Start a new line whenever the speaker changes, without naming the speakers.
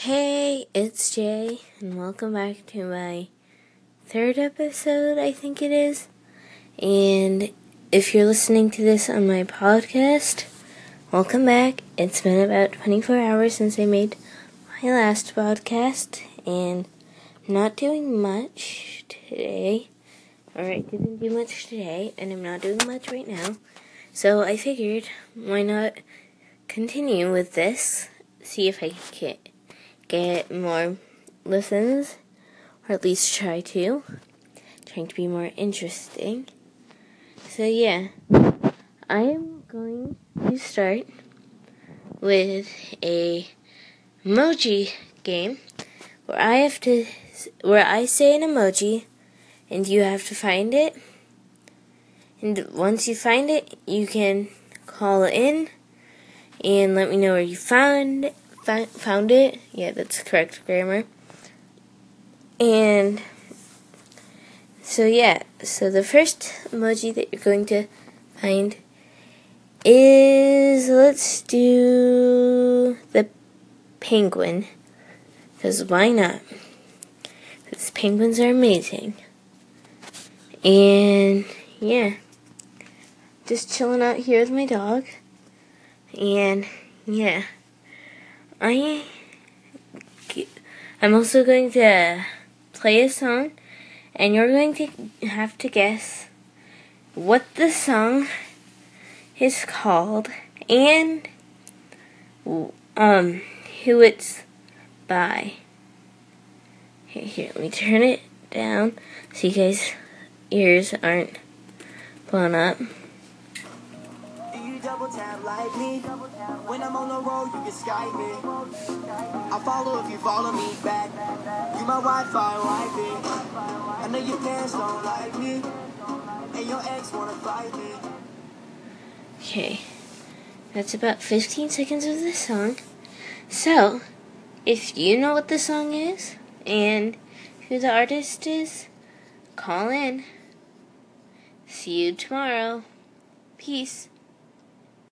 Hey, it's Jay, and welcome back to my third episode, I think it is. And if you're listening to this on my podcast, welcome back. It's been about 24 hours since I made my last podcast, and I'm not doing much today. Or I didn't do much today, and I'm not doing much right now. So I figured, why not continue with this? See if I can get more listens, or at least try to. Trying to be more interesting. So, yeah, I am going to start with a emoji game where I have to, where I say an emoji and you have to find it. And once you find it, you can call in and let me know where you found found it. Yeah, that's correct grammar. And so yeah, so the first emoji that you're going to find is let's do the penguin. Because why not? Because penguins are amazing. And yeah, just chilling out here with my dog. And yeah. I I'm also going to play a song and you're going to have to guess what the song is called and um who it's by. Here, here, let me turn it down so you guys ears aren't blown up double tap like me. When I'm on the road, you can Skype me. I follow if you follow me back. You my Wi-Fi wifey. I know your parents don't like me, and your ex wanna fight me. Okay, that's about 15 seconds of the song. So, if you know what the song is and who the artist is, call in. See you tomorrow. Peace.